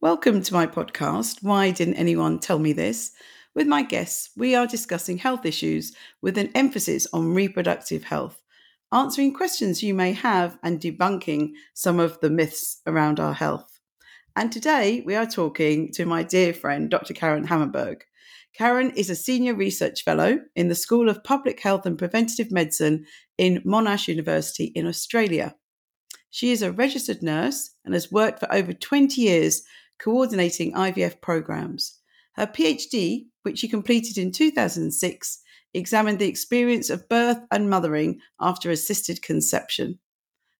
Welcome to my podcast, Why Didn't Anyone Tell Me This? With my guests, we are discussing health issues with an emphasis on reproductive health, answering questions you may have and debunking some of the myths around our health. And today we are talking to my dear friend, Dr. Karin Hammarberg. Karin is a senior research fellow in the School of Public Health and Preventative Medicine in Monash University in Australia. She is a registered nurse and has worked for over 20 years coordinating IVF programs. Her PhD, which she completed in 2006, examined the experience of birth and mothering after assisted conception.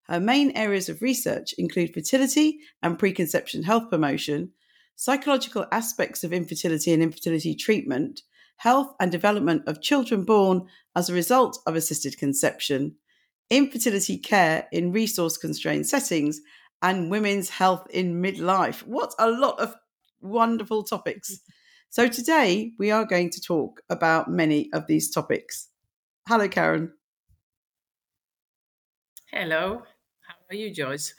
Her main areas of research include fertility and preconception health promotion, psychological aspects of infertility and infertility treatment, health and development of children born as a result of assisted conception, infertility care in resource constrained settings, and women's health in midlife. What a lot of wonderful topics. So, today we are going to talk about many of these topics. Hello, Karin. Hello. How are you, Joyce?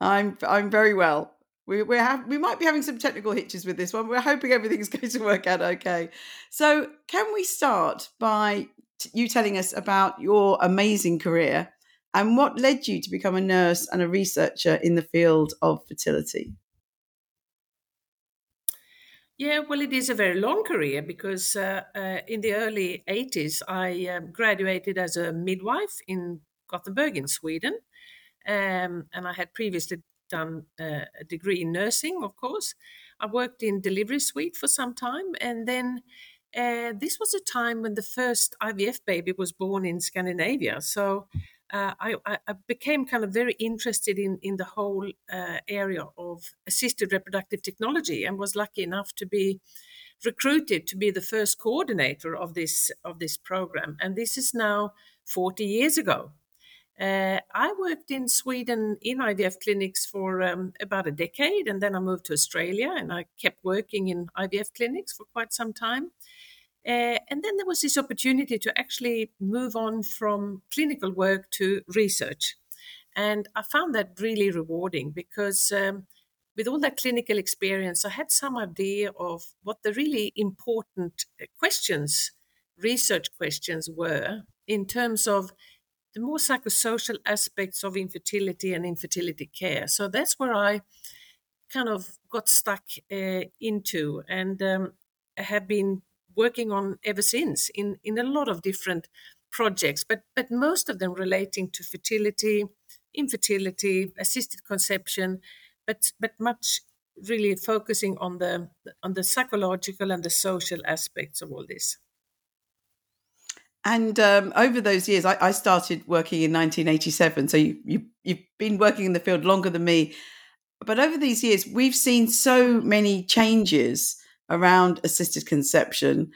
I'm I'm very well. We we have we might be having some technical hitches with this one. We're hoping everything's going to work out okay. So, can we start by t- you telling us about your amazing career and what led you to become a nurse and a researcher in the field of fertility? Yeah, well, it is a very long career because uh, uh, in the early 80s, I um, graduated as a midwife in Gothenburg in Sweden. Um, and I had previously done uh, a degree in nursing, of course. I worked in delivery suite for some time. And then uh, this was a time when the first IVF baby was born in Scandinavia. So uh, I, I, became kind of very interested in, in the whole uh, area of assisted reproductive technology and was lucky enough to be recruited to be the first coordinator of this of this program. And this is now 40 years ago. Uh, I worked in Sweden in IVF clinics for um, about a decade, and then I moved to Australia, and I kept working in IVF clinics for quite some time. Uh, and then there was this opportunity to actually move on from clinical work to research. And I found that really rewarding because um, with all that clinical experience, I had some idea of what the really important uh, questions, research questions were in terms of the more psychosocial aspects of infertility and infertility care. So that's where I kind of got stuck uh, into and um, have been working on ever since in, in a lot of different projects, but, but most of them relating to fertility, infertility, assisted conception, but, but much really focusing on the, on the psychological and the social aspects of all this. And um, over those years, I, I, started working in 1987. So you, you, you've been working in the field longer than me. But over these years, we've seen so many changes around assisted conception.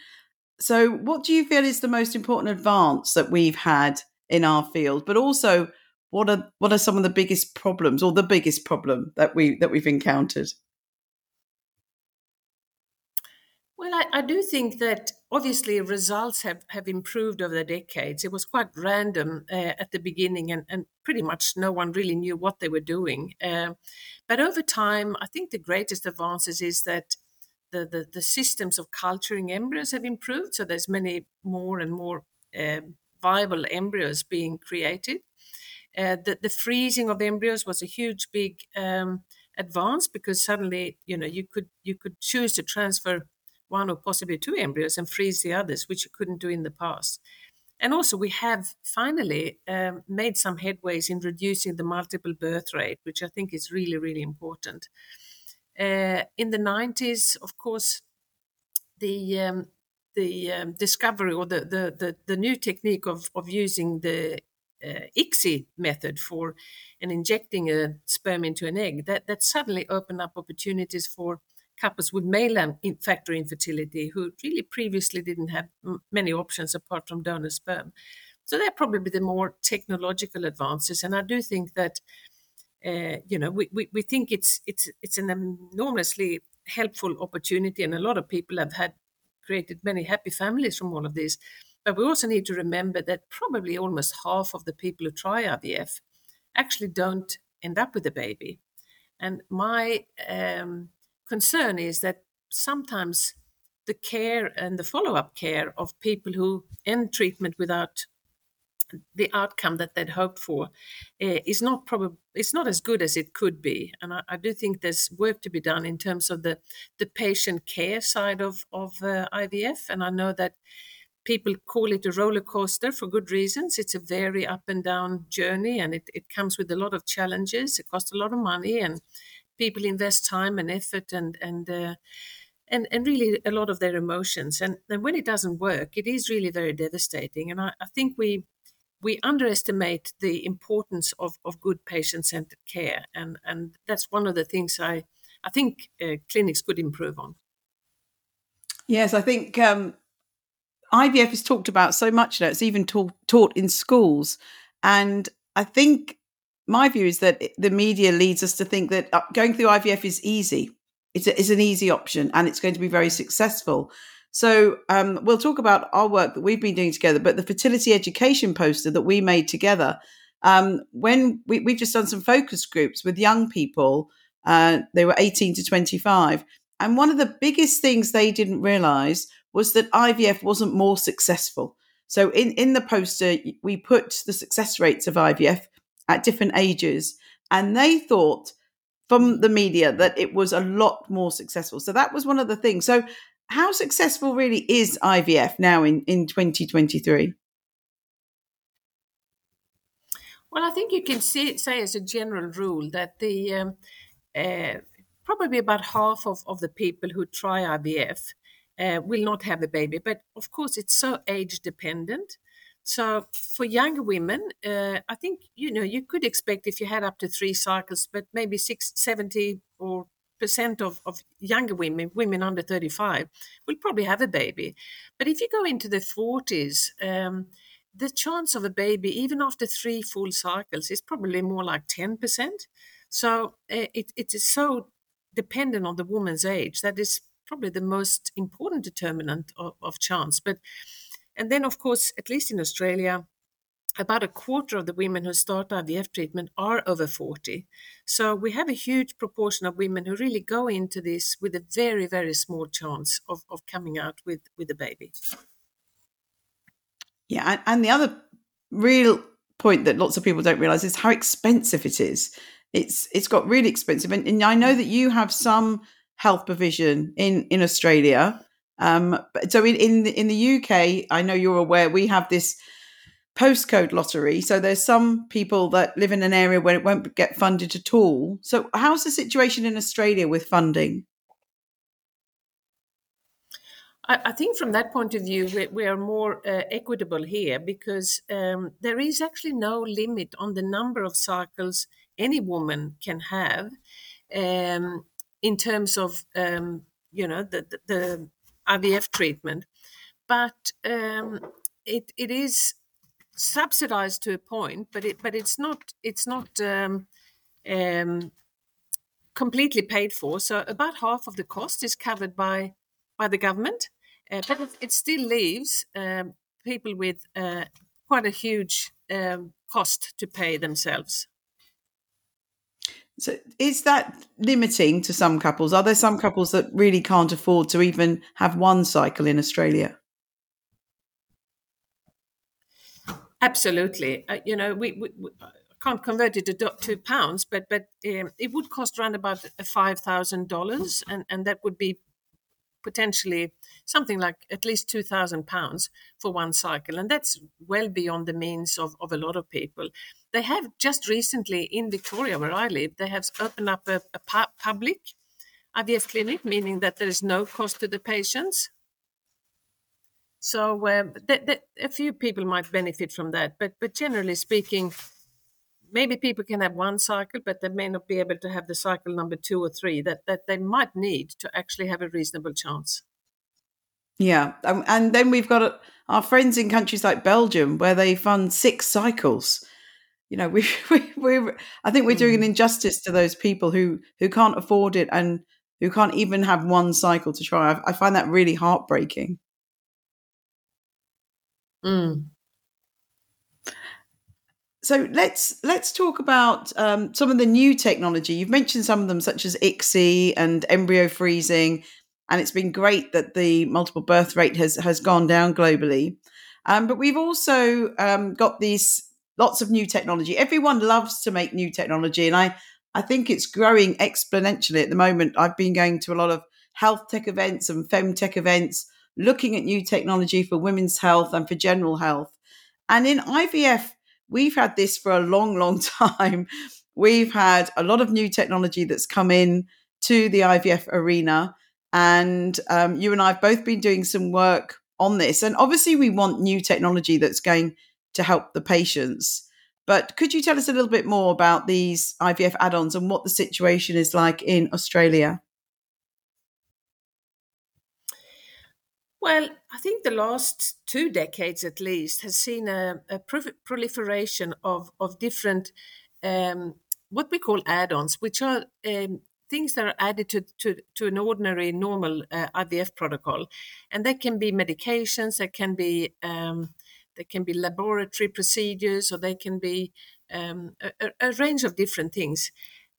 So, what do you feel is the most important advance that we've had in our field? But also, what are what are some of the biggest problems, or the biggest problem that we that we've encountered? Well, I, I, do think that obviously results have, have improved over the decades. It was quite random uh, at the beginning, and, and pretty much no one really knew what they were doing. Uh, but over time, I think the greatest advances is that the, the, the systems of culturing embryos have improved. So there's many more and more uh, viable embryos being created. Uh, the, the freezing of embryos was a huge, big um, advance because suddenly, you know, you could you could choose to transfer one or possibly two embryos and freeze the others, which you couldn't do in the past. And also, we have finally um, made some headways in reducing the multiple birth rate, which I think is really, really important. Uh, in the 90s, of course, the um, the um, discovery or the, the, the, the, new technique of, of using the uh, ICSI method for and injecting a sperm into an egg, that, that suddenly opened up opportunities for couples with male factor infertility who really previously didn't have many options apart from donor sperm. So they're probably the more technological advances. And I do think that uh, you know, we, we, we think it's it's it's an enormously helpful opportunity, and a lot of people have had created many happy families from all of this. But we also need to remember that probably almost half of the people who try IVF actually don't end up with a baby. And my um, concern is that sometimes the care and the follow up care of people who end treatment without the outcome that they'd hoped for uh, is not probably it's not as good as it could be. And I, I, do think there's work to be done in terms of the the patient care side of of uh, IVF and I know that people call it a roller coaster for good reasons. It's a very up and down journey and it, it comes with a lot of challenges. It costs a lot of money and people invest time and effort and and uh, and, and really a lot of their emotions. And, and when it doesn't work it is really very devastating. And I, I think we we underestimate the importance of, of good patient-centered care and, and that's one of the things I, I think uh, clinics could improve on. Yes, I think um, IVF is talked about so much now. It's even ta- taught in schools. And I think my view is that the media leads us to think that uh, going through IVF is easy. It's, it's an easy option and it's going to be very successful. So um, we'll talk about our work that we've been doing together, but the fertility education poster that we made together, um, when we, have just done some focus groups with young people, uh, they were 18 to 25. And one of the biggest things they didn't realize was that IVF wasn't more successful. So in, in the poster, we put the success rates of IVF at different ages, and they thought from the media that it was a lot more successful. So that was one of the things. So how successful really is IVF now in, in 2023? Well, I think you can see, say as a general rule that the um, uh, probably about half of, of the people who try IVF uh, will not have a baby. But of course, it's so age dependent. So for younger women, uh, I think you know you could expect if you had up to three cycles, but maybe six, 70 or percent of, of younger women, women under 35, will probably have a baby. But if you go into the 40s, um, the chance of a baby, even after three full cycles, is probably more like 10%. So uh, it, it is so dependent on the woman's age. That is probably the most important determinant of, of chance. But and then, of course, at least in Australia, about a quarter of the women who start IVF treatment are over 40. So we have a huge proportion of women who really go into this with a very, very small chance of, of coming out with, with a baby. Yeah. And the other real point that lots of people don't realize is how expensive it is. It's it's got really expensive. And, and I know that you have some health provision in, in Australia. Um, so in, in the, in the UK, I know you're aware we have this postcode lottery. So there's some people that live in an area where it won't get funded at all. So how's the situation in Australia with funding? I, think from that point of view, we, we are more uh, equitable here because um, there is actually no limit on the number of cycles any woman can have um, in terms of, um, you know, the, the, the, IVF treatment. But um, it, it is subsidized to a point, but it but it's not it's not um, um, completely paid for. So about half of the cost is covered by by the government, uh, but it, still leaves um, people with uh, quite a huge um, cost to pay themselves. So is that limiting to some couples? Are there some couples that really can't afford to even have one cycle in Australia? Absolutely. Uh, you know, we, we, we, can't convert it to, to pounds, but but um, it would cost around about five thousand dollars, and and that would be potentially something like at least two thousand pounds for one cycle, and that's well beyond the means of of a lot of people. They have just recently in Victoria, where I live, they have opened up a, a pu- public IVF clinic, meaning that there is no cost to the patients. So uh, th- th- a few people might benefit from that, but but generally speaking, maybe people can have one cycle, but they may not be able to have the cycle number two or three that that they might need to actually have a reasonable chance. Yeah, um, and then we've got uh, our friends in countries like Belgium where they fund six cycles. You know, we we we I think we're doing an hmm. injustice to those people who who can't afford it and who can't even have one cycle to try. I, I find that really heartbreaking. Mm. so let's let's talk about um, some of the new technology. You've mentioned some of them, such as ICSI and embryo freezing, and it's been great that the multiple birth rate has has gone down globally. Um, but we've also um, got these lots of new technology. Everyone loves to make new technology, and I I think it's growing exponentially at the moment. I've been going to a lot of health tech events and femtech events, looking at new technology for women's health and for general health. And in IVF, we've had this for a long, long time. We've had a lot of new technology that's come in to the IVF arena. And um, you and I have both been doing some work on this. And obviously, we want new technology that's going to help the patients. But could you tell us a little bit more about these IVF add ons and what the situation is like in Australia? Well, I think the last two decades at least has seen a, a proliferation of, of different, um, what we call add ons, which are um, things that are added to, to, to an ordinary, normal uh, IVF protocol. And that can be medications, that can be. Um, they can be laboratory procedures, or they can be um, a, a, range of different things.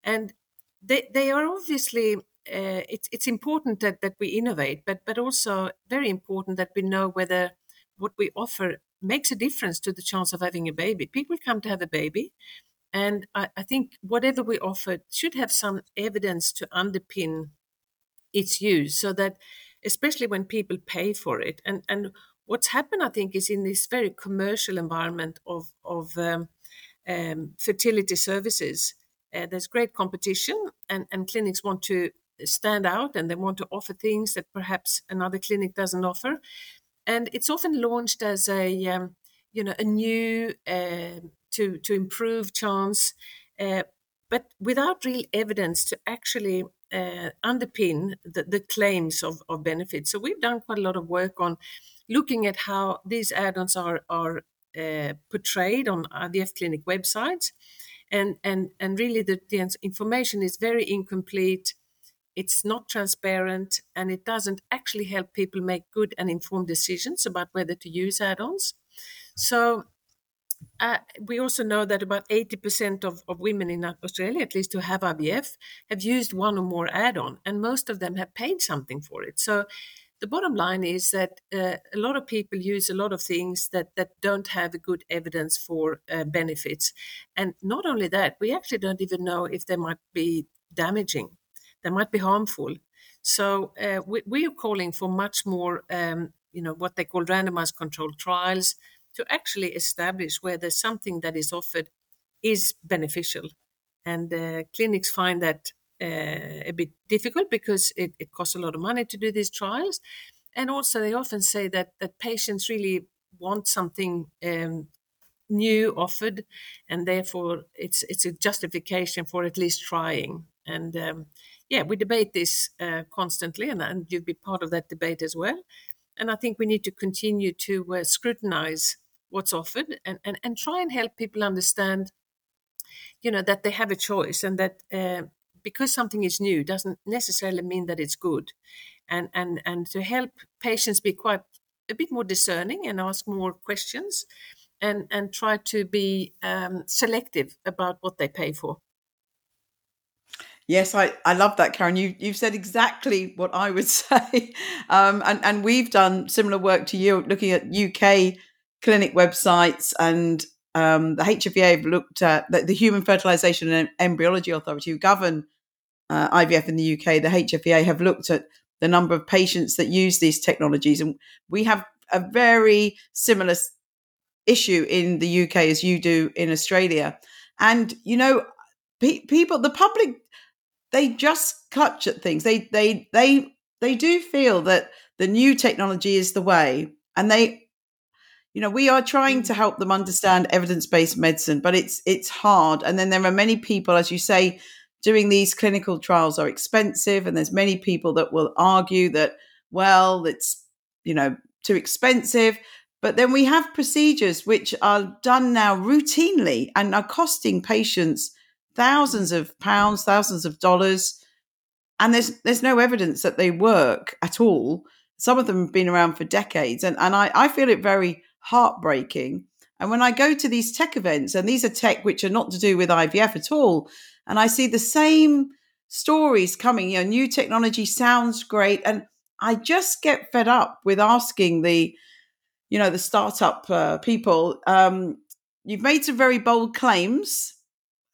And they, they are obviously uh, it's it's important that, that we innovate, but but also very important that we know whether what we offer makes a difference to the chance of having a baby. People come to have a baby, and I, I think whatever we offer should have some evidence to underpin its use, so that especially when people pay for it, and and what's happened, I think, is in this very commercial environment of of um, um, fertility services. Uh, there's great competition, and, and clinics want to stand out and they want to offer things that perhaps another clinic doesn't offer. And it's often launched as a um, you know a new uh, to to improve chance, uh, but without real evidence to actually uh, underpin the, the claims of, of benefits. So we've done quite a lot of work on looking at how these add-ons are are uh, portrayed on IVF clinic websites, and and and really the, the information is very incomplete it's not transparent and it doesn't actually help people make good and informed decisions about whether to use add-ons so uh, we also know that about 80% of, of women in Australia, at least who have IVF, have used one or more add on, and most of them have paid something for it. So the bottom line is that uh, a lot of people use a lot of things that, that don't have a good evidence for uh, benefits. And not only that, we actually don't even know if they might be damaging that might be harmful. So uh, we, we, are calling for much more, um, you know, what they call randomized controlled trials to actually establish whether something that is offered is beneficial. And uh, clinics find that uh, a bit difficult because it, it, costs a lot of money to do these trials. And also, they often say that, that patients really want something um, new offered, and therefore it's it's a justification for at least trying. And um, yeah, we debate this uh, constantly, and, and you've been part of that debate as well. And I think we need to continue to uh, scrutinize what's offered and, and, and try and help people understand, you know, that they have a choice and that uh, because something is new doesn't necessarily mean that it's good. And, and, and to help patients be quite a bit more discerning and ask more questions and, and try to be um, selective about what they pay for. Yes, I, I love that, Karin. You you've said exactly what I would say, um, and and we've done similar work to you, looking at UK clinic websites, and um, the HFEA have looked at the, the, Human Fertilization and Embryology Authority, who govern uh, IVF in the UK. The HFEA have looked at the number of patients that use these technologies, and we have a very similar issue in the UK as you do in Australia. And you know, pe- people, the public they just clutch at things. They they they they do feel that the new technology is the way, and they, you know, we are trying to help them understand evidence based medicine, but it's it's hard. And then there are many people, as you say, doing these clinical trials are expensive, and there's many people that will argue that well, it's you know too expensive. But then we have procedures which are done now routinely and are costing patients thousands of pounds, thousands of dollars, and there's there's no evidence that they work at all. Some of them have been around for decades, and and I, I feel it very heartbreaking. And when I go to these tech events, and these are tech which are not to do with IVF at all, and I see the same stories coming, you know, new technology sounds great. And I just get fed up with asking the, you know, the startup uh, people, um, you've made some very bold claims.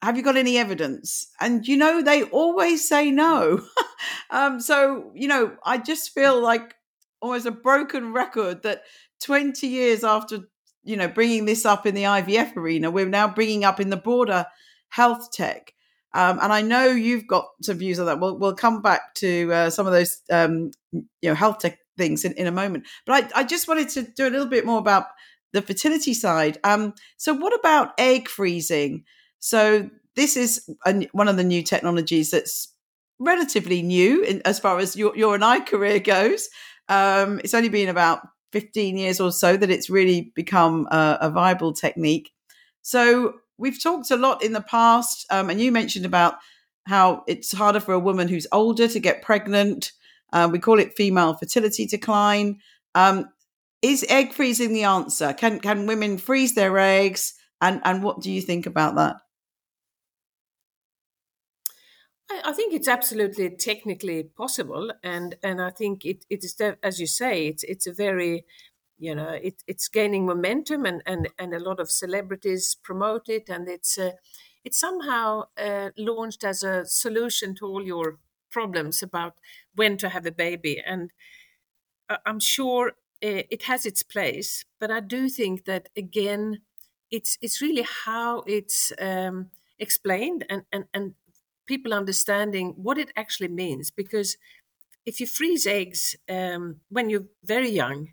Have you got any evidence? And, you know, they always say no. um, so, you know, I just feel like almost a broken record that 20 years after you know bringing this up in the IVF arena, we're now bringing up in the broader health tech. Um, and I know you've got some views on that. We'll, we'll come back to uh, some of those, um, you know, health tech things in, in a moment. But I, I just wanted to do a little bit more about the fertility side. Um, so, what about egg freezing? So, this is a, one of the new technologies that's relatively new in, as far as your, your and I career goes. Um, it's only been about 15 years or so that it's really become a, a viable technique. So, we've talked a lot in the past, um, and you mentioned about how it's harder for a woman who's older to get pregnant. Uh, we call it female fertility decline. Um, is egg freezing the answer? Can can women freeze their eggs? And and what do you think about that? I, think it's absolutely technically possible, and and I think it it is as you say, it's it's a very you know it, it's gaining momentum and, and and a lot of celebrities promote it and it's uh, it's somehow uh, launched as a solution to all your problems about when to have a baby. And i'm sure uh, it has its place but i do think that again it's it's really how it's um, explained and, and and people understanding what it actually means because if you freeze eggs um, when you're very young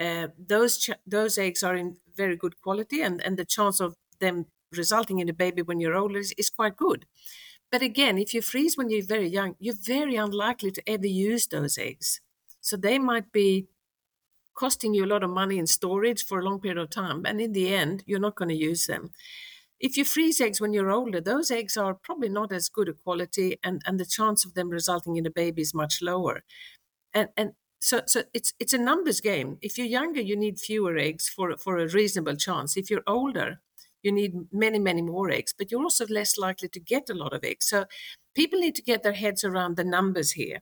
uh, those ch- those eggs are in very good quality, and, and the chance of them resulting in a baby when you're older is, is quite good. But again, if you freeze when you're very young, you're very unlikely to ever use those eggs. So they might be costing you a lot of money in storage for a long period of time. And in the end, you're not going to use them. If you freeze eggs when you're older, those eggs are probably not as good a quality, and, and the chance of them resulting in a baby is much lower. And, and so so it's it's a numbers game. If you're younger, you need fewer eggs for for a reasonable chance. If you're older, you need many many more eggs, but you're also less likely to get a lot of eggs. So people need to get their heads around the numbers here,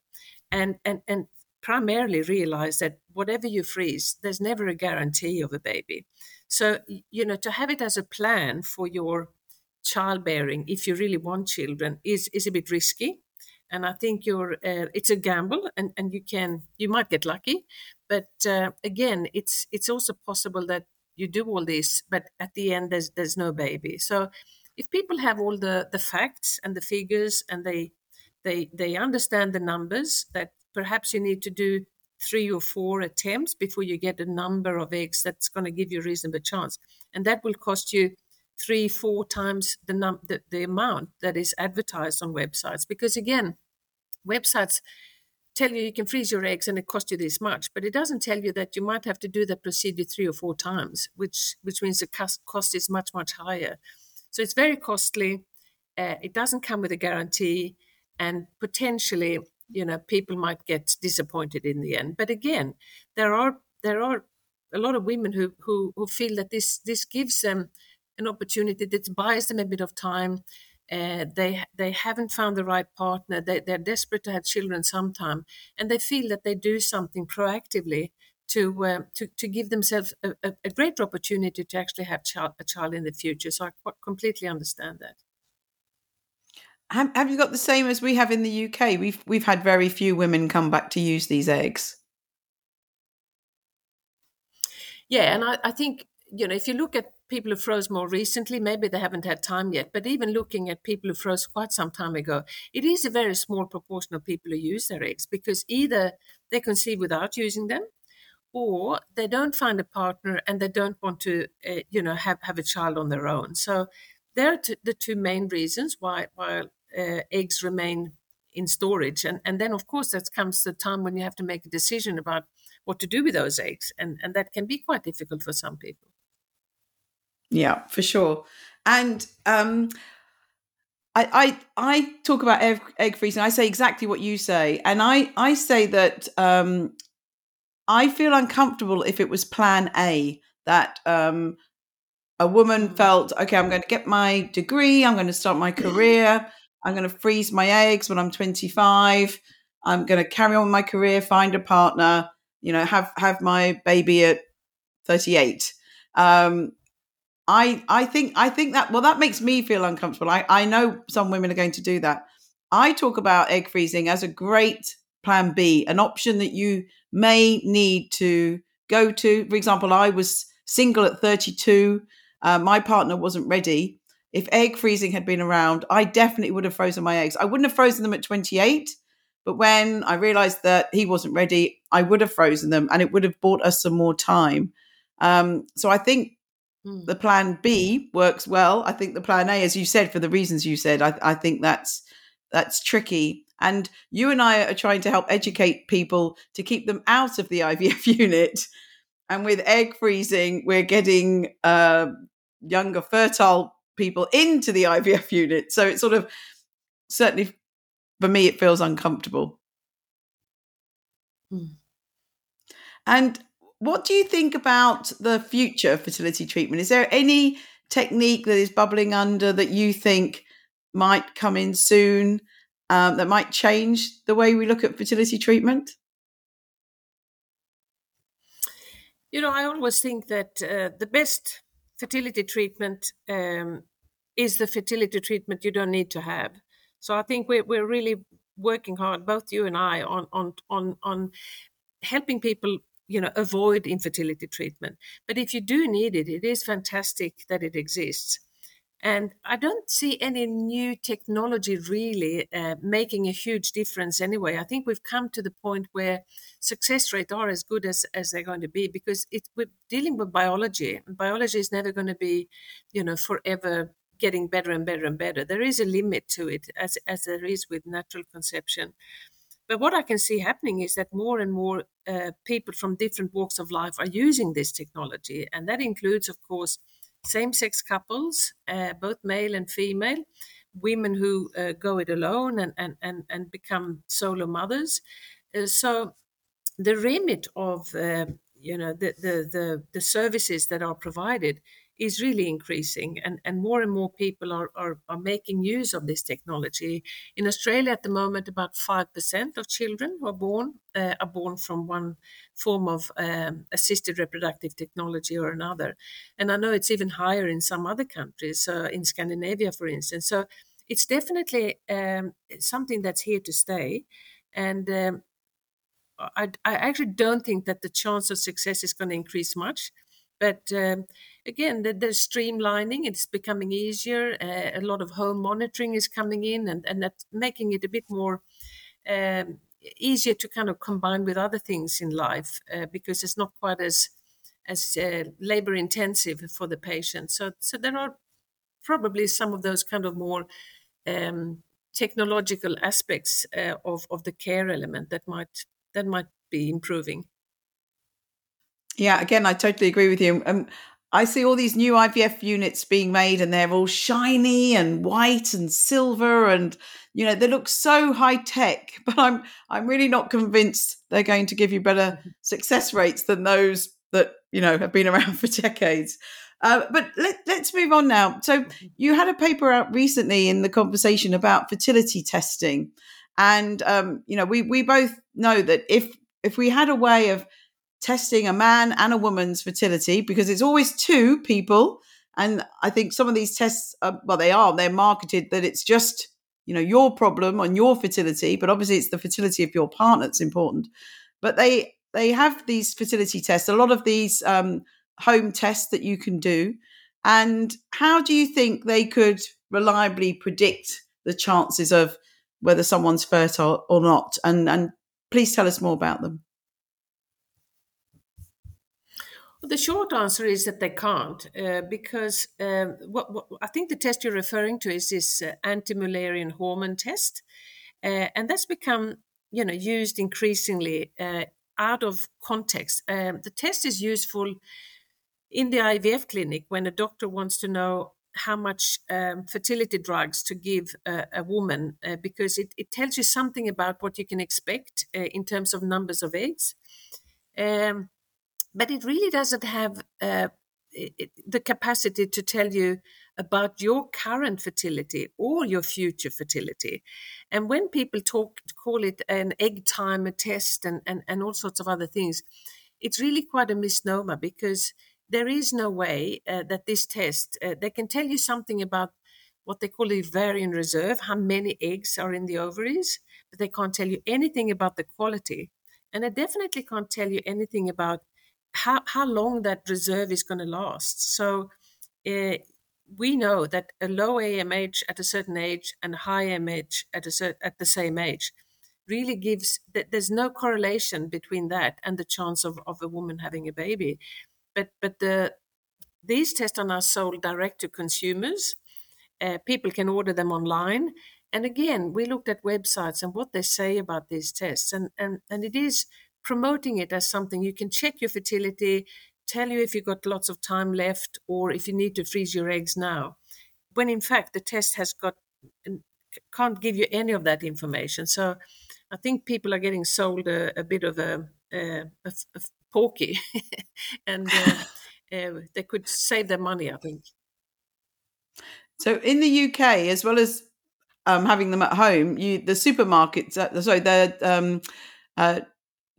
and and and primarily realize that whatever you freeze, there's never a guarantee of a baby. So you know to have it as a plan for your childbearing, if you really want children, is is a bit risky and I think you're uh, it's a gamble, and, and you can you might get lucky, but uh, again, it's it's also possible that you do all this, but at the end there's there's no baby. So if people have all the the facts and the figures and they they they understand the numbers that perhaps you need to do three or four attempts before you get a number of eggs that's going to give you a reasonable chance and that will cost you three four times the, num- the, the amount that is advertised on websites because again websites tell you you can freeze your eggs and it costs you this much, but it doesn't tell you that you might have to do that procedure three or four times, which which means the cost, cost is much much higher. So it's very costly. Uh, it doesn't come with a guarantee, and potentially, you know, people might get disappointed in the end. But again, there are there are a lot of women who who, who feel that this this gives them an opportunity that buys them a bit of time uh, they they haven't found the right partner. They, they're desperate to have children sometime, and they feel that they do something proactively to uh, to, to give themselves a, a, greater opportunity to actually have child, a child in the future. So I completely understand that. Have, you got the same as we have in the UK? We've we've had very few women come back to use these eggs. Yeah, and I, I think you know if you look at people who froze more recently, maybe they haven't had time yet. But even looking at people who froze quite some time ago, it is a very small proportion of people who use their eggs because either they conceive without using them, or they don't find a partner and they don't want to, uh, you know, have, have a child on their own. So there are t- the two main reasons why why eggs remain in storage, and and then of course that comes the time when you have to make a decision about what to do with those eggs, and and that can be quite difficult for some people. Yeah, for sure. And um, I, I I talk about egg, egg freezing. I say exactly what you say, and I I say that um, I feel uncomfortable if it was Plan A that um, a woman felt, okay, I'm going to get my degree, I'm going to start my career, I'm going to freeze my eggs when I'm 25, I'm going to carry on my career, find a partner, you know, have have my baby at 38. Um, I I think I think that well that makes me feel uncomfortable. I I know some women are going to do that. I talk about egg freezing as a great plan B, an option that you may need to go to. For example, I was single at 32. Uh, my partner wasn't ready. If egg freezing had been around, I definitely would have frozen my eggs. I wouldn't have frozen them at 28, but when I realized that he wasn't ready, I would have frozen them and it would have bought us some more time. Um, so I think mm. the plan B works well. I think the plan A, as you said, for the reasons you said, I, I think that's that's tricky. And you and I are trying to help educate people to keep them out of the IVF unit. And with egg freezing, we're getting uh, younger, fertile people into the IVF unit. So it's sort of certainly for me, it feels uncomfortable. Hmm. And what do you think about the future fertility treatment? Is there any technique that is bubbling under that you think might come in soon um, that might change the way we look at fertility treatment? You know, I always think that uh, the best fertility treatment um, is the fertility treatment you don't need to have. So I think we're, we're really working hard, both you and I, on, on, on, on helping people you know avoid infertility treatment but if you do need it it is fantastic that it exists and i don't see any new technology really uh, making a huge difference anyway. I think we've come to the point where success rates are as good as, as they're going to be because it, we're dealing with biology. Biology is never going to be you know forever getting better and better and better. There is a limit to it as, as there is with natural conception. But what I can see happening is that more and more uh, people from different walks of life are using this technology. And that includes, of course, same sex couples, uh, both male and female, women who uh, go it alone and, and, and, and become solo mothers. Uh, so the remit of uh, you know the, the, the, the services that are provided is really increasing and, and more and more people are, are, are making use of this technology. In Australia at the moment, about 5% of children who are born uh, are born from one form of um, assisted reproductive technology or another. And I know it's even higher in some other countries, in Scandinavia, for instance. So it's definitely um, something that's here to stay. And um, I, I, actually don't think that the chance of success is going to increase much. But um, again, the, the, streamlining, it's becoming easier. Uh, a lot of home monitoring is coming in and, and that's making it a bit more um, easier to kind of combine with other things in life uh, because it's not quite as as uh, labor intensive for the patient. So, so there are probably some of those kind of more um, technological aspects uh, of of the care element that might that might be improving. Yeah, again, I totally agree with you. Um, I see all these new IVF units being made, and they're all shiny and white and silver, and you know they look so high tech. But I'm I'm really not convinced they're going to give you better success rates than those that you know have been around for decades. Uh, but let, let's move on now. So mm-hmm. you had a paper out recently in the conversation about fertility testing, and um, you know we we both know that if if we had a way of testing a man and a woman's fertility because it's always two people. And I think some of these tests, are, well, they are, they're marketed that it's just, you know, your problem on your fertility, but obviously it's the fertility of your partner that's important. But they, they have these fertility tests, a lot of these um, home tests that you can do. And how do you think they could reliably predict the chances of whether someone's fertile or not? And, and please tell us more about them. The short answer is that they can't, uh, because um, what, what, I think the test you're referring to is this uh, anti-Mullerian hormone test, uh, and that's become you know used increasingly uh, out of context. Um, the test is useful in the IVF clinic when a doctor wants to know how much um, fertility drugs to give a, a woman uh, because it, it, tells you something about what you can expect uh, in terms of numbers of eggs. Um, but it really doesn't have uh, it, the capacity to tell you about your current fertility or your future fertility. And when people talk call it an egg timer test and, and, and all sorts of other things, it's really quite a misnomer because there is no way uh, that this test uh, they can tell you something about what they call the ovarian reserve, how many eggs are in the ovaries, but they can't tell you anything about the quality. And they definitely can't tell you anything about how, how long that reserve is going to last. So uh, we know that a low AMH at a certain age and high AMH at a cert- at the same age really gives that there's no correlation between that and the chance of, of a woman having a baby. But but the these tests are now sold direct to consumers. Uh, people can order them online. And again, we looked at websites and what they say about these tests, and, and, and it is promoting it as something you can check your fertility, tell you if you've got lots of time left or if you need to freeze your eggs now. When in fact the test has got can't give you any of that information. So I think people are getting sold a, a bit of a, a, a, porky, and uh, uh, they could save their money. I think. So in the UK, as well as um, having them at home, you the supermarkets, uh, sorry, the um, uh,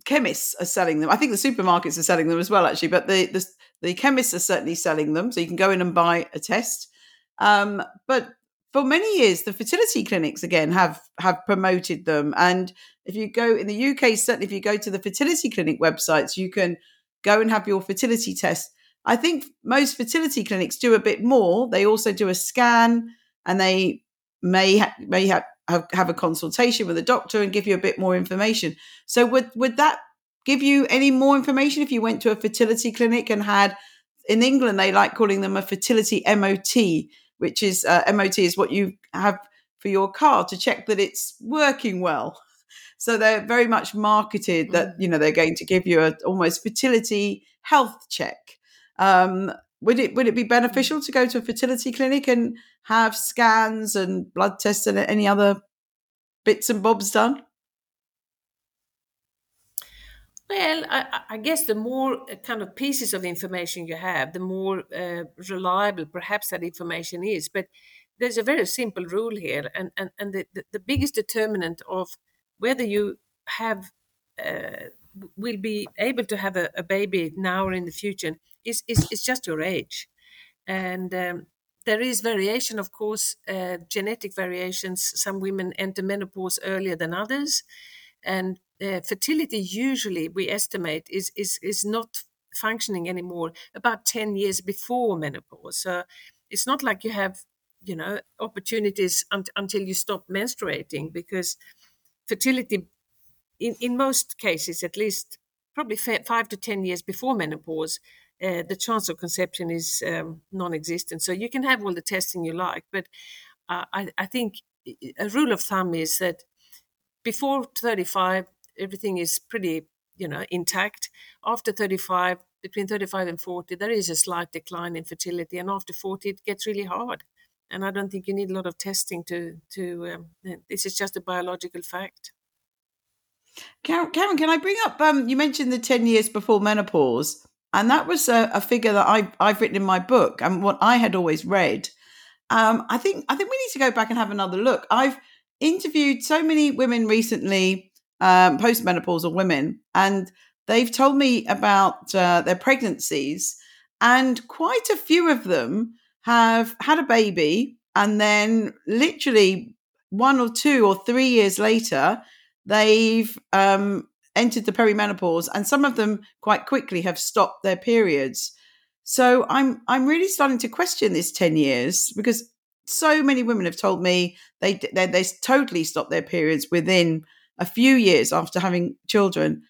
chemists are selling them. I think the supermarkets are selling them as well, actually. But the the, the chemists are certainly selling them, so you can go in and buy a test. Um, but for many years, the fertility clinics again have have promoted them. And if you go in the UK, certainly if you go to the fertility clinic websites, you can go and have your fertility test. I think most fertility clinics do a bit more. They also do a scan, and they may ha- may ha- have, have a consultation with a doctor and give you a bit more information. So would would that give you any more information if you went to a fertility clinic and had in England they like calling them a fertility MOT, which is uh, MOT is what you have for your car to check that it's working well. So they're very much marketed that mm. you know they're going to give you a almost fertility health check. Um, would it would it be beneficial to go to a fertility clinic and have scans and blood tests and any other bits and bobs done? Well, I, I, guess the more uh, kind of pieces of information you have, the more uh, reliable perhaps that information is. But there's a very simple rule here, and, and, and the, the, the biggest determinant of whether you have uh, will be able to have a, a, baby now or in the future is, is, is just your age. And um, there is variation, of course, uh, genetic variations. Some women enter menopause earlier than others, and uh, fertility usually we estimate is is is not functioning anymore about ten years before menopause. So it's not like you have you know opportunities un- until you stop menstruating because fertility, in in most cases at least, probably five to ten years before menopause uh, the chance of conception is um, non-existent. So you can have all the testing you like, but uh, I, I, think a rule of thumb is that before 35, everything is pretty, you know, intact. After 35, between 35 and 40, there is a slight decline in fertility, and after 40, it gets really hard. And I don't think you need a lot of testing to to. Um, this is just a biological fact. Karin, Karin, can I bring up? Um, you mentioned the ten years before menopause. And that was a, a figure that I, I've written in my book and what I had always read. Um, I think I think we need to go back and have another look. I've interviewed so many women recently, um, postmenopausal women, and they've told me about uh, their pregnancies, and quite a few of them have had a baby, and then literally one or two or three years later, they've um, entered the perimenopause and some of them quite quickly have stopped their periods. So i'm i'm really starting to question this 10 years because so many women have told me they they, they totally stopped their periods within a few years after having children.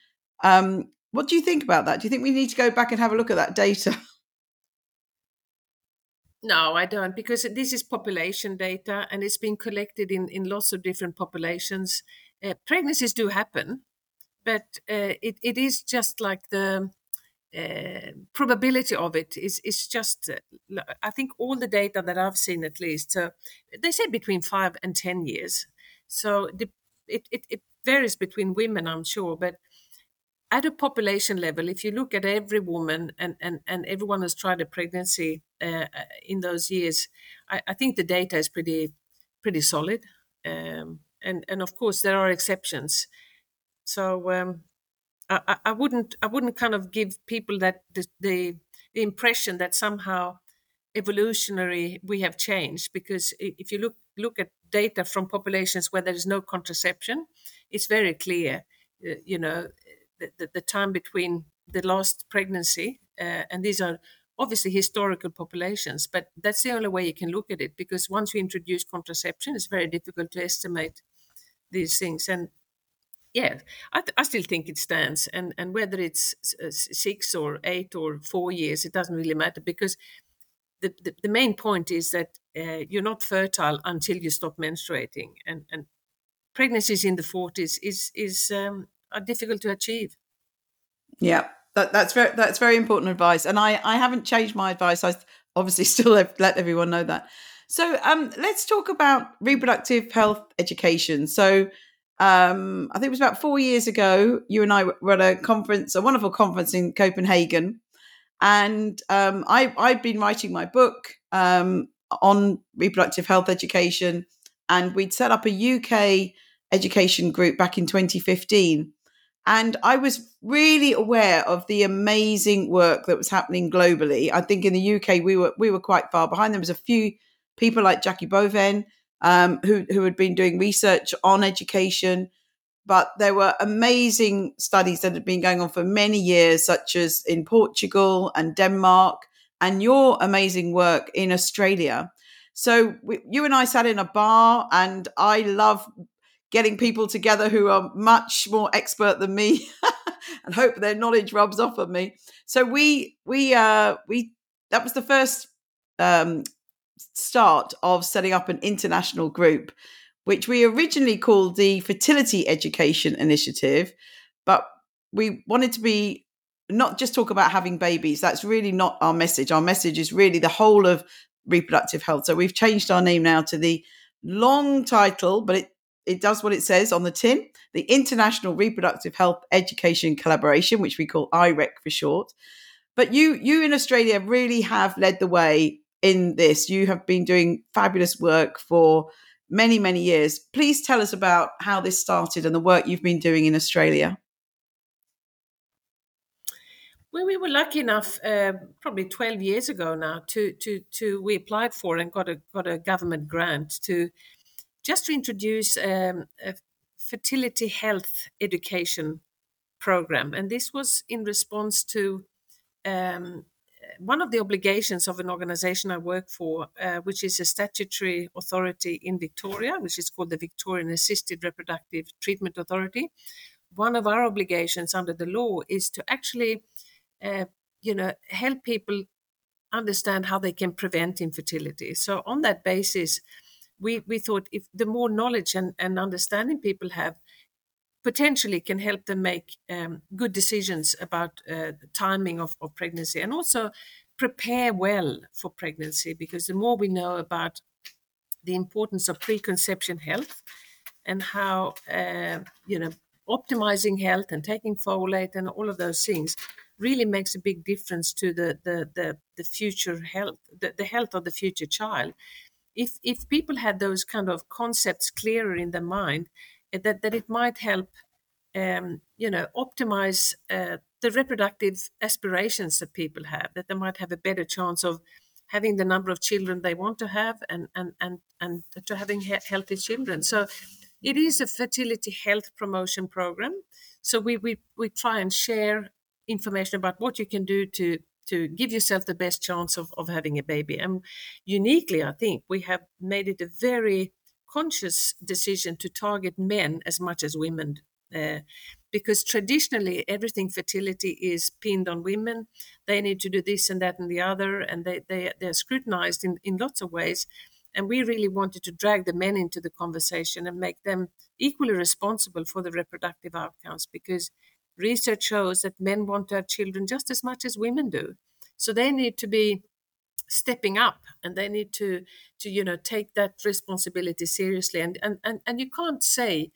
Um, what do you think about that? Do you think we need to go back and have a look at that data? No, I don't, because this is population data and it's been collected in, in lots of different populations. Uh, pregnancies do happen, but uh, it, it is just like the uh, probability of it is is just uh, I think all the data that I've seen at least they say between five and ten years so the, it, it, it varies between women I'm sure but at a population level, if you look at every woman and, and, and everyone has tried a pregnancy uh, in those years, I, I, think the data is pretty pretty solid. Um, and and of course there are exceptions. So um, I, I, wouldn't I wouldn't kind of give people that the, the, impression that somehow evolutionary we have changed because if you look look at data from populations where there is no contraception, it's very clear. Uh, you know, the, the, the, time between the last pregnancy, uh, and these are obviously historical populations, but that's the only way you can look at it because once you introduce contraception, it's very difficult to estimate these things. And yeah, I, th- I still think it stands. And and whether it's six or eight or four years, it doesn't really matter because the, the, the main point is that uh, you're not fertile until you stop menstruating. And, and pregnancies in the 40s is, is um, are difficult to achieve. Yeah, that, that's very that's very important advice. And I, I haven't changed my advice. I obviously still let everyone know that. So um, let's talk about reproductive health education. So um, I think it was about four years ago, you and I were at a conference, a wonderful conference in Copenhagen. And um, I, I've been writing my book um, on reproductive health education, and we'd set up a UK education group back in 2015. And I was really aware of the amazing work that was happening globally. I think in the UK we were we were quite far behind. There was a few people like Jacky Boivin um, who who had been doing research on education, but there were amazing studies that had been going on for many years, such as in Portugal and Denmark, and your amazing work in Australia. So we, you and I sat in a bar, and I love getting people together who are much more expert than me, and hope their knowledge rubs off on me. So we we uh, we that was the first um, start of setting up an international group which we originally called the Fertility Education Initiative, but we wanted to be not just talk about having babies. That's really not our message. Our message is really the whole of reproductive health. So we've changed our name now to the long title, but it it does what it says on the tin the International Reproductive Health Education Collaboration, which we call IREC for short. But you, you in Australia really have led the way in this. You have been doing fabulous work for many, many years. Please tell us about how this started and the work you've been doing in Australia. Well, we were lucky enough, uh, probably 12 years ago now, to, to, to we applied for and got a got a government grant to just to introduce um, a fertility health education program, and this was in response to um, one of the obligations of an organization I work for, uh, which is a statutory authority in Victoria, which is called the Victorian Assisted Reproductive Treatment Authority. One of our obligations under the law is to actually, uh, you know, help people understand how they can prevent infertility. So on that basis, we, we thought if the more knowledge and, and understanding people have, potentially can help them make um, good decisions about uh, the timing of, of pregnancy and also prepare well for pregnancy because the more we know about the importance of preconception health and how uh, you know optimizing health and taking folate and all of those things really makes a big difference to the the the, the future health the, the health of the future child. If if people had those kind of concepts clearer in their mind that, that it might help, um, you know, optimize uh, the reproductive aspirations that people have, that they might have a better chance of having the number of children they want to have and, and, and, and to having he- healthy children. So it is a fertility health promotion program. So we, we, we try and share information about what you can do to to give yourself the best chance of, of having a baby. And uniquely, I think we have made it a very conscious decision to target men as much as women. Uh, because traditionally everything fertility is pinned on women they need to do this and that and the other and they, they, they're scrutinized in, in lots of ways and we really wanted to drag the men into the conversation and make them equally responsible for the reproductive outcomes because research shows that men want to have children just as much as women do so they need to be stepping up and they need to to you know take that responsibility seriously. And and and, and you can't say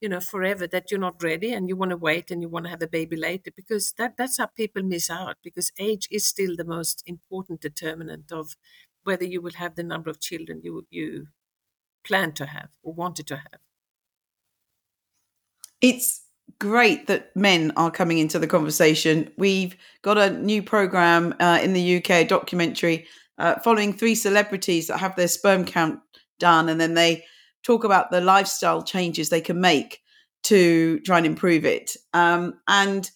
you know forever that you're not ready and you want to wait and you want to have a baby later because that that's how people miss out because age is still the most important determinant of whether you will have the number of children you you plan to have or wanted to have. It's great that men are coming into the conversation. We've got a new program uh, in the uk documentary uh, following three celebrities that have their sperm count done and then they talk about the lifestyle changes they can make to try and improve it. Um, and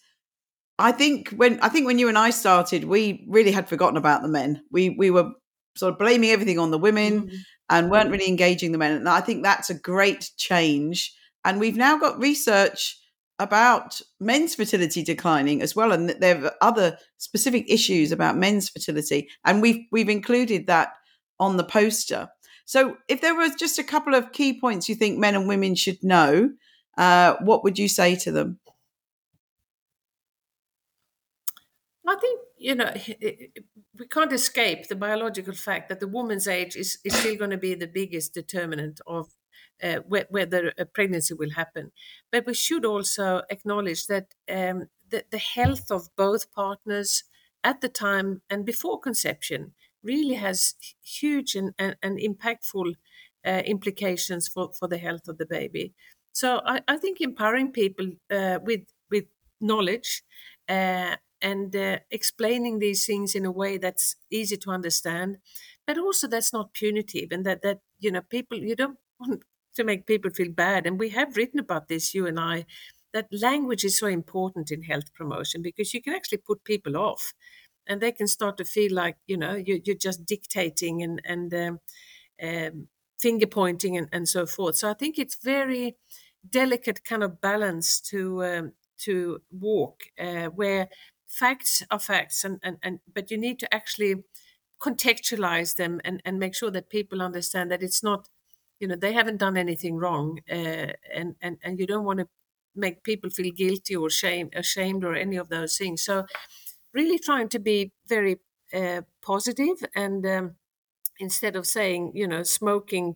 I think when I think when you and I started, we really had forgotten about the men. We we were sort of blaming everything on the women mm-hmm. and weren't really engaging the men. And I think that's a great change. And we've now got research about men's fertility declining as well, and that there are other specific issues about men's fertility, and we've we've included that on the poster. So, if there was just a couple of key points you think men and women should know, uh, what would you say to them? I think you know we can't escape the biological fact that the woman's age is, is still going to be the biggest determinant of uh, whether a pregnancy will happen. But we should also acknowledge that um, the, the health of both partners at the time and before conception really has huge and, and, and impactful uh, implications for, for the health of the baby. So I, I think empowering people uh, with with knowledge uh, and uh, explaining these things in a way that's easy to understand, but also that's not punitive and that that you know people you don't want to make people feel bad. And we have written about this, you and I, that language is so important in health promotion because you can actually put people off and they can start to feel like you know you, are just dictating and and um, um, finger pointing and, and so forth so i think it's very delicate kind of balance to um, to walk uh, where facts are facts and, and and but you need to actually contextualize them and and make sure that people understand that it's not you know they haven't done anything wrong uh, and and and you don't want to make people feel guilty or shame ashamed or any of those things. So really trying to be very uh, positive and um, instead of saying you know smoking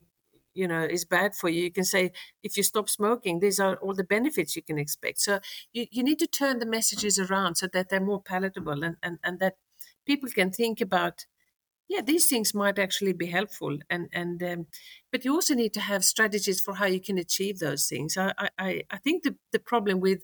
you know is bad for you you can say if you stop smoking these are all the benefits you can expect. So you, you need to turn the messages around so that they're more palatable and, and, and that people can think about yeah these things might actually be helpful and and um, but you also need to have strategies for how you can achieve those things. I i, I think the, the problem with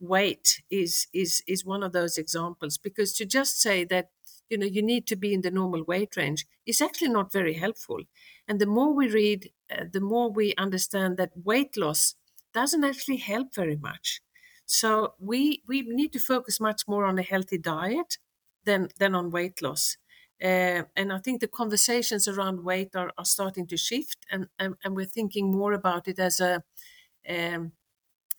weight is is is one of those examples because to just say that you know you need to be in the normal weight range is actually not very helpful. And the more we read uh, the more we understand that weight loss doesn't actually help very much. So we we need to focus much more on a healthy diet than than on weight loss uh, and I think the conversations around weight are, are starting to shift, and, and, and we're thinking more about it as a um,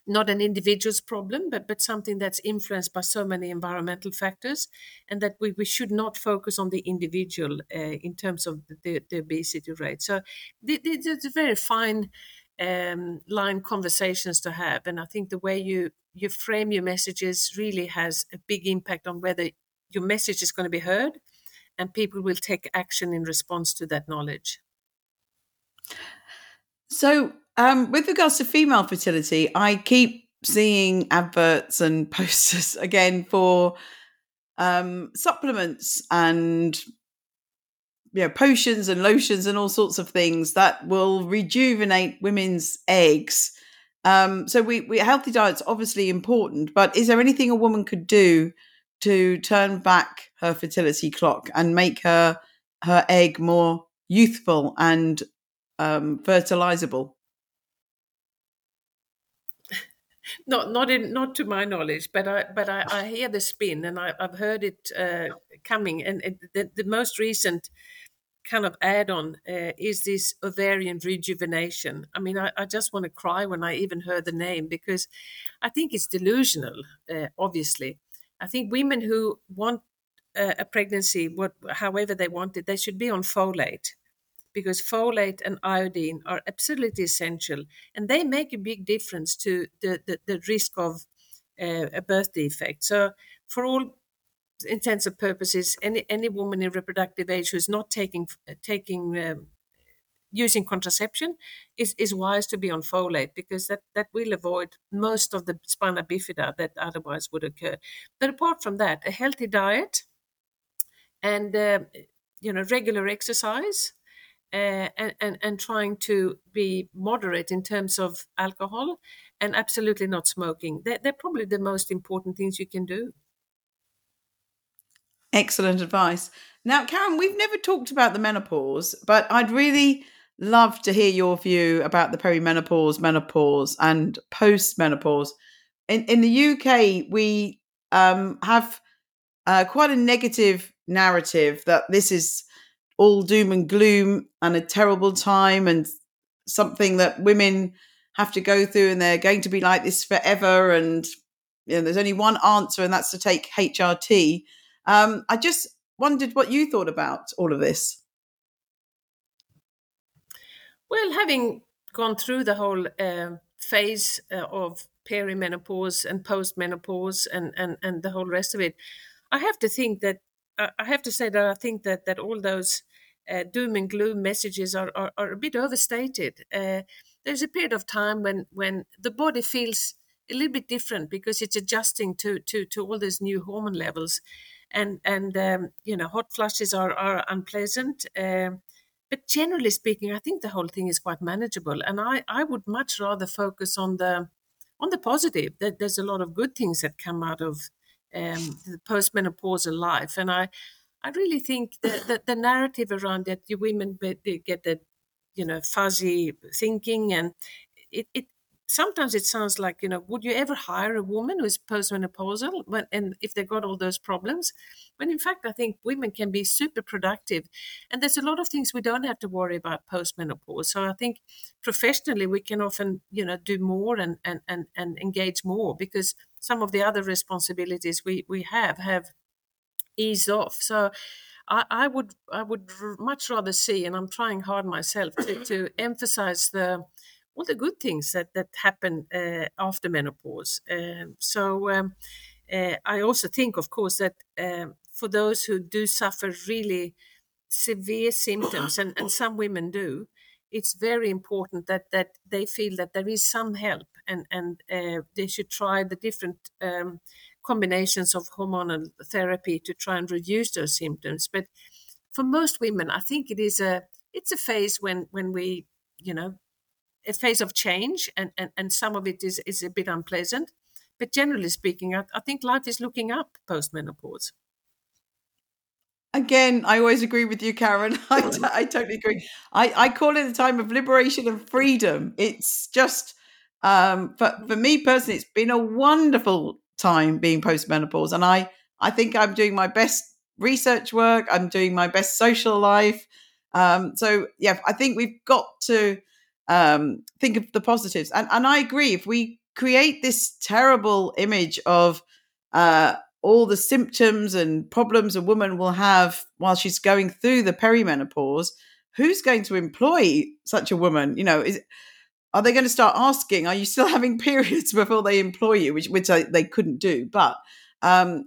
not an individual's problem, but, but something that's influenced by so many environmental factors, and that we, we should not focus on the individual uh, in terms of the, the obesity rate. So it's a very fine um, line conversations to have, and I think the way you you frame your messages really has a big impact on whether your message is going to be heard, and people will take action in response to that knowledge. So um, with regards to female fertility, I keep seeing adverts and posters again for um, supplements and you know, potions and lotions and all sorts of things that will rejuvenate women's eggs. Um, so we, we healthy diet's obviously important, but is there anything a woman could do to turn back her fertility clock and make her her egg more youthful and um, fertilizable? not not in not to my knowledge, but I but I, I hear the spin and I, have heard it uh, coming. And it, the, the most recent kind of add-on uh, is this ovarian rejuvenation. I mean, I, I just want to cry when I even heard the name because I think it's delusional. Uh, obviously, I think women who want a pregnancy, what however they want it, they should be on folate because folate and iodine are absolutely essential and they make a big difference to the, the, the risk of uh, a birth defect. So, for all intents and purposes, any, any woman in reproductive age who is not taking, taking um, using contraception is, is wise to be on folate because that, that will avoid most of the spina bifida that otherwise would occur. But apart from that, a healthy diet and uh, you know regular exercise uh, and, and, and trying to be moderate in terms of alcohol and absolutely not smoking. They're, they're probably the most important things you can do. Excellent advice. Now, Karin, we've never talked about the menopause, but I'd really love to hear your view about the perimenopause, menopause, and postmenopause. In in the UK, we um, have uh, quite a negative narrative that this is all doom and gloom and a terrible time and something that women have to go through and they're going to be like this forever and you know, there's only one answer and that's to take HRT. Um, I just wondered what you thought about all of this. Well, having gone through the whole uh, phase uh, of perimenopause and postmenopause and, and, and the whole rest of it, I have to think that I have to say that I think that that all those uh, doom and gloom messages are are, are a bit overstated. Uh, there's a period of time when when the body feels a little bit different because it's adjusting to to to all those new hormone levels, and and um, you know hot flushes are are unpleasant. Um, but generally speaking, I think the whole thing is quite manageable, and I I would much rather focus on the on the positive. That there's a lot of good things that come out of um, the postmenopausal life. And I, I really think that, that the narrative around that the women get that, you know, fuzzy thinking and it, it sometimes it sounds like you know would you ever hire a woman who's postmenopausal when, and if they've got all those problems? When in fact i think women can be super productive and there's a lot of things we don't have to worry about postmenopause. So i think professionally we can often you know do more and and and, and engage more because some of the other responsibilities we we have have eased off. So I, I would I would much rather see, and I'm trying hard myself to, to emphasize the all the good things that that happen uh, after menopause. Um, so um, uh, I also think, of course, that um, for those who do suffer really severe symptoms, and, and some women do, it's very important that that they feel that there is some help, and and uh, they should try the different. Um, combinations of hormonal therapy to try and reduce those symptoms but for most women i think it is a it's a phase when when we you know a phase of change and, and, and some of it is, is a bit unpleasant. But generally speaking, I, I think life is looking up post menopause. Again, I always agree with you, Karin. I, t- I totally agree. I, I call it a time of liberation and freedom. It's just, um, for, for me personally, it's been a wonderful time being post menopause. And I, I think I'm doing my best research work, I'm doing my best social life. Um, so, yeah, I think we've got to um, think of the positives. And, and I agree. If we create this terrible image of uh, all the symptoms and problems a woman will have while she's going through the perimenopause, who's going to employ such a woman? You know, is are they going to start asking, "Are you still having periods?" before they employ you, which which I, they couldn't do. But um,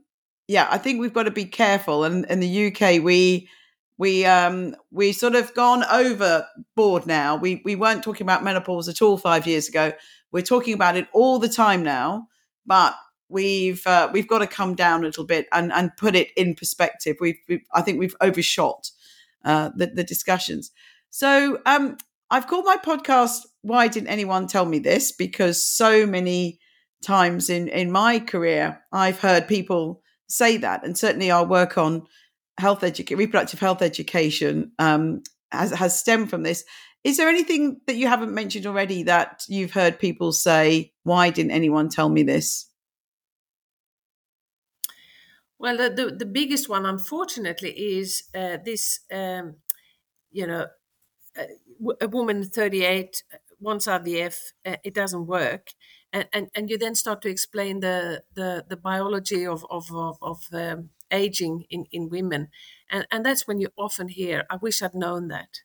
yeah, I think we've got to be careful. And in the UK, we we um we sort of gone overboard now. We we weren't talking about menopause at all five years ago. We're talking about it all the time now, but we've uh, we've got to come down a little bit and and put it in perspective. We've, we've I think we've overshot uh, the the discussions. So um, I've called my podcast "Why Didn't Anyone Tell Me This?" because so many times in in my career I've heard people say that, and certainly our work on health education, reproductive health education um, has, has stemmed from this. Is there anything that you haven't mentioned already that you've heard people say, why didn't anyone tell me this? Well, the, the, the biggest one, unfortunately, is uh, this, um, you know, a woman 38 wants IVF, uh, it doesn't work. And, and, and you then start to explain the, the, the biology of, of, of, of um, aging in, in women. And, and that's when you often hear, I wish I'd known that.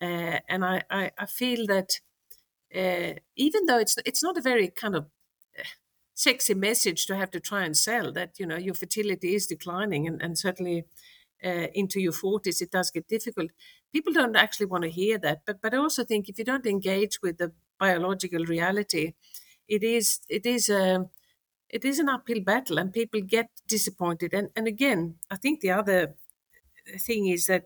Uh, and I, I, I, feel that uh, even though it's, it's not a very kind of uh, sexy message to have to try and sell that, you know, your fertility is declining and, and certainly uh, into your 40s, it does get difficult. People don't actually want to hear that. But, but I also think if you don't engage with the biological reality, it is it is a it is an uphill battle, and people get disappointed. And and again, I think the other thing is that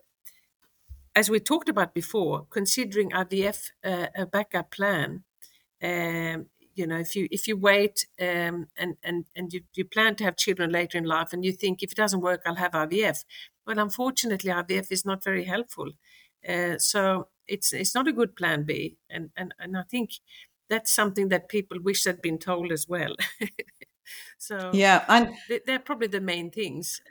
as we talked about before, considering IVF uh, a backup plan, um, you know, if you if you wait um, and and and you, you plan to have children later in life, and you think if it doesn't work, I'll have IVF. Well, unfortunately, IVF is not very helpful. Uh, so it's it's not a good plan B, and and and I think that's something that people wish they'd been told as well. so yeah, and they're probably the main things.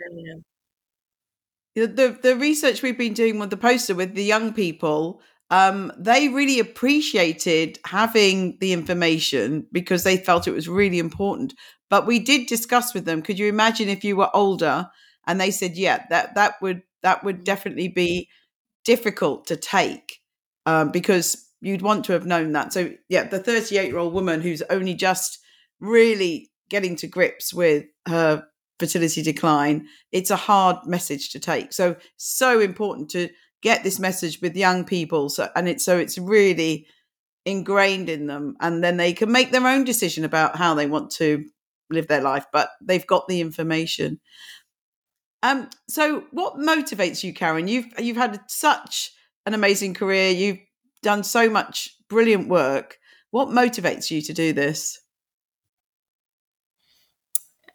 The the research we've been doing with the poster with the young people um, they really appreciated having the information because they felt it was really important but we did discuss with them could you imagine if you were older? And they said yeah that that would that would definitely be difficult to take um, because you'd want to have known that. So yeah the 38 year old woman who's only just really getting to grips with her fertility decline, it's a hard message to take. So so important to get this message with young people. So and it's so it's really ingrained in them, and then they can make their own decision about how they want to live their life. But they've got the information. Um. So what motivates you, Karin? You've you've had such an amazing career. You've done so much brilliant work. What motivates you to do this?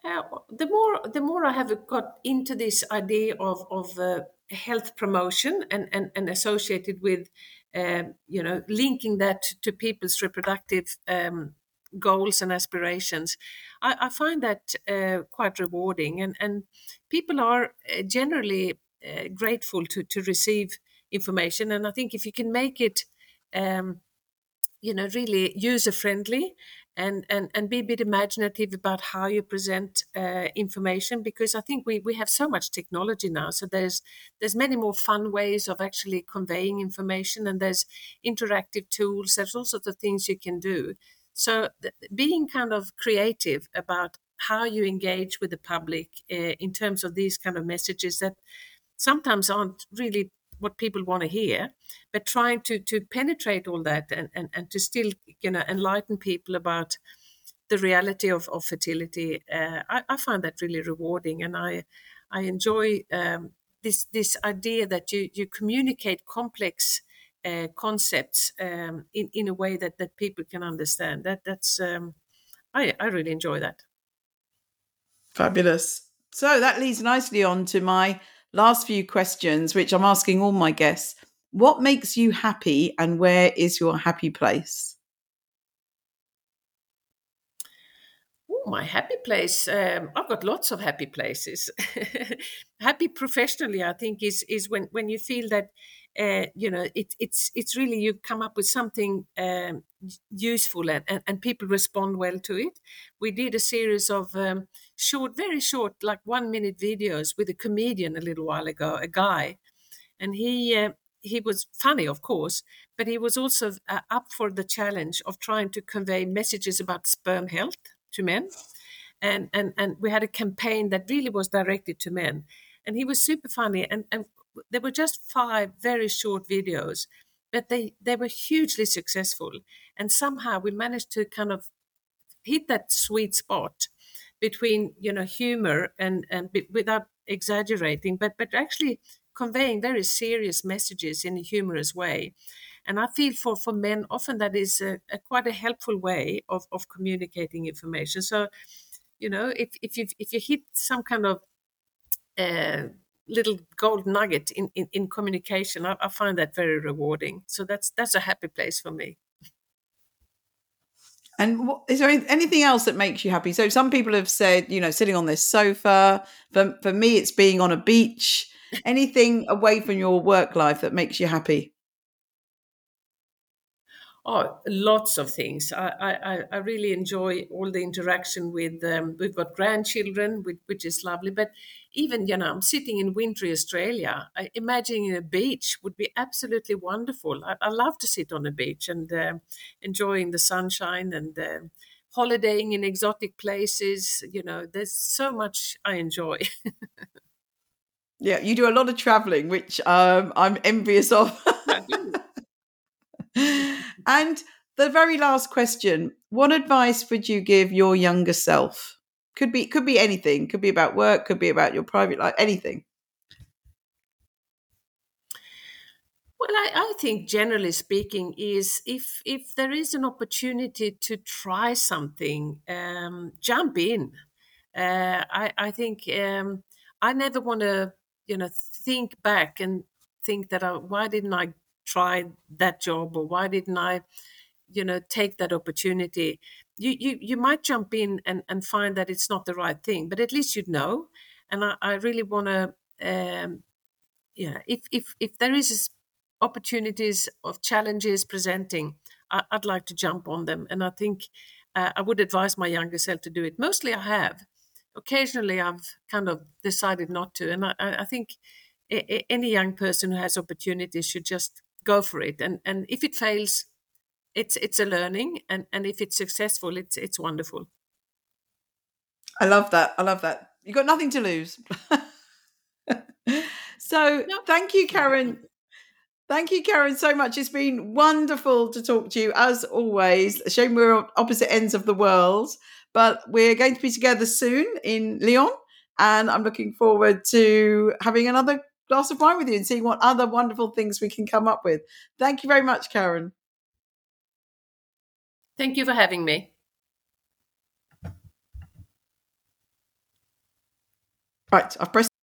Uh, the more the more I have got into this idea of of uh, health promotion and, and and associated with um, you know linking that to people's reproductive um, goals and aspirations, I, I find that uh, quite rewarding. And and people are uh, generally uh, grateful to to receive information. And I think if you can make it um, you know really user friendly and, and, and be a bit imaginative about how you present uh, information because I think we, we have so much technology now. So there's there's many more fun ways of actually conveying information, and there's interactive tools. There's all sorts of things you can do. So th- being kind of creative about how you engage with the public uh, in terms of these kind of messages that sometimes aren't really what people want to hear, but trying to to penetrate all that and, and, and to still you know enlighten people about the reality of, of fertility. Uh, I, I find that really rewarding, and I I enjoy um, this this idea that you you communicate complex uh, concepts um, in in a way that that people can understand. That that's um, I I really enjoy that. Fabulous. So that leads nicely on to my last few questions, which I'm asking all my guests. What makes you happy and where is your happy place? Oh, my happy place. Um, I've got lots of happy places. happy professionally, I think, is is when when you feel that uh, you know it, it's it's really you come up with something um, useful and, and, and, people respond well to it. We did a series of um, short, very short, like one minute videos with a comedian a little while ago, a guy, and he uh, he was funny, of course, but he was also uh, up for the challenge of trying to convey messages about sperm health to men. And, and, and we had a campaign that really was directed to men. And he was super funny. And, and there were just five very short videos, but they, they were hugely successful. And somehow we managed to kind of hit that sweet spot between you know humor and and without exaggerating, but but actually conveying very serious messages in a humorous way. And I feel for, for men, often that is a, a quite a helpful way of, of communicating information. So, you know, if, if, you if you hit some kind of uh, little gold nugget in, in, in communication, I, I, find that very rewarding. So that's that's a happy place for me. And what, is there anything else that makes you happy? So some people have said, you know, sitting on this sofa. For for me, it's being on a beach. Anything away from your work life that makes you happy? Oh, lots of things. I, I, I really enjoy all the interaction with. Um, we've got grandchildren, which, which, is lovely. But even you know, I'm sitting in wintry Australia. I, imagining a beach would be absolutely wonderful. I, I love to sit on a beach and uh, enjoying the sunshine and uh, holidaying in exotic places. You know, there's so much I enjoy. Yeah, you do a lot of traveling, which um, I'm envious of. And the very last question: What advice would you give your younger self? Could be could be anything. Could be about work. Could be about your private life. Anything. Well, I, I think generally speaking is if if there is an opportunity to try something, um, jump in. Uh, I I think um, I never want to you know think back and think that I, uh, why didn't I try that job or why didn't I you know take that opportunity? You you, you might jump in and, and find that it's not the right thing but at least you'd know. And I, I really want to um, yeah if if if there is opportunities of challenges presenting I, would like to jump on them. And I think uh, I would advise my younger self to do it. Mostly I have. Occasionally I've kind of decided not to. And I, I think any young person who has opportunities should just go for it and and if it fails it's it's a learning and and if it's successful it's it's wonderful i love that i love that you got nothing to lose so no. thank you karin Thank you, Karin, so much. It's been wonderful to talk to you as always. Shame we're on opposite ends of the world, but we're going to be together soon in Lyon. And I'm looking forward to having another glass of wine with you and seeing what other wonderful things we can come up with. Thank you very much, Karin. Thank you for having me. Right, I've pressed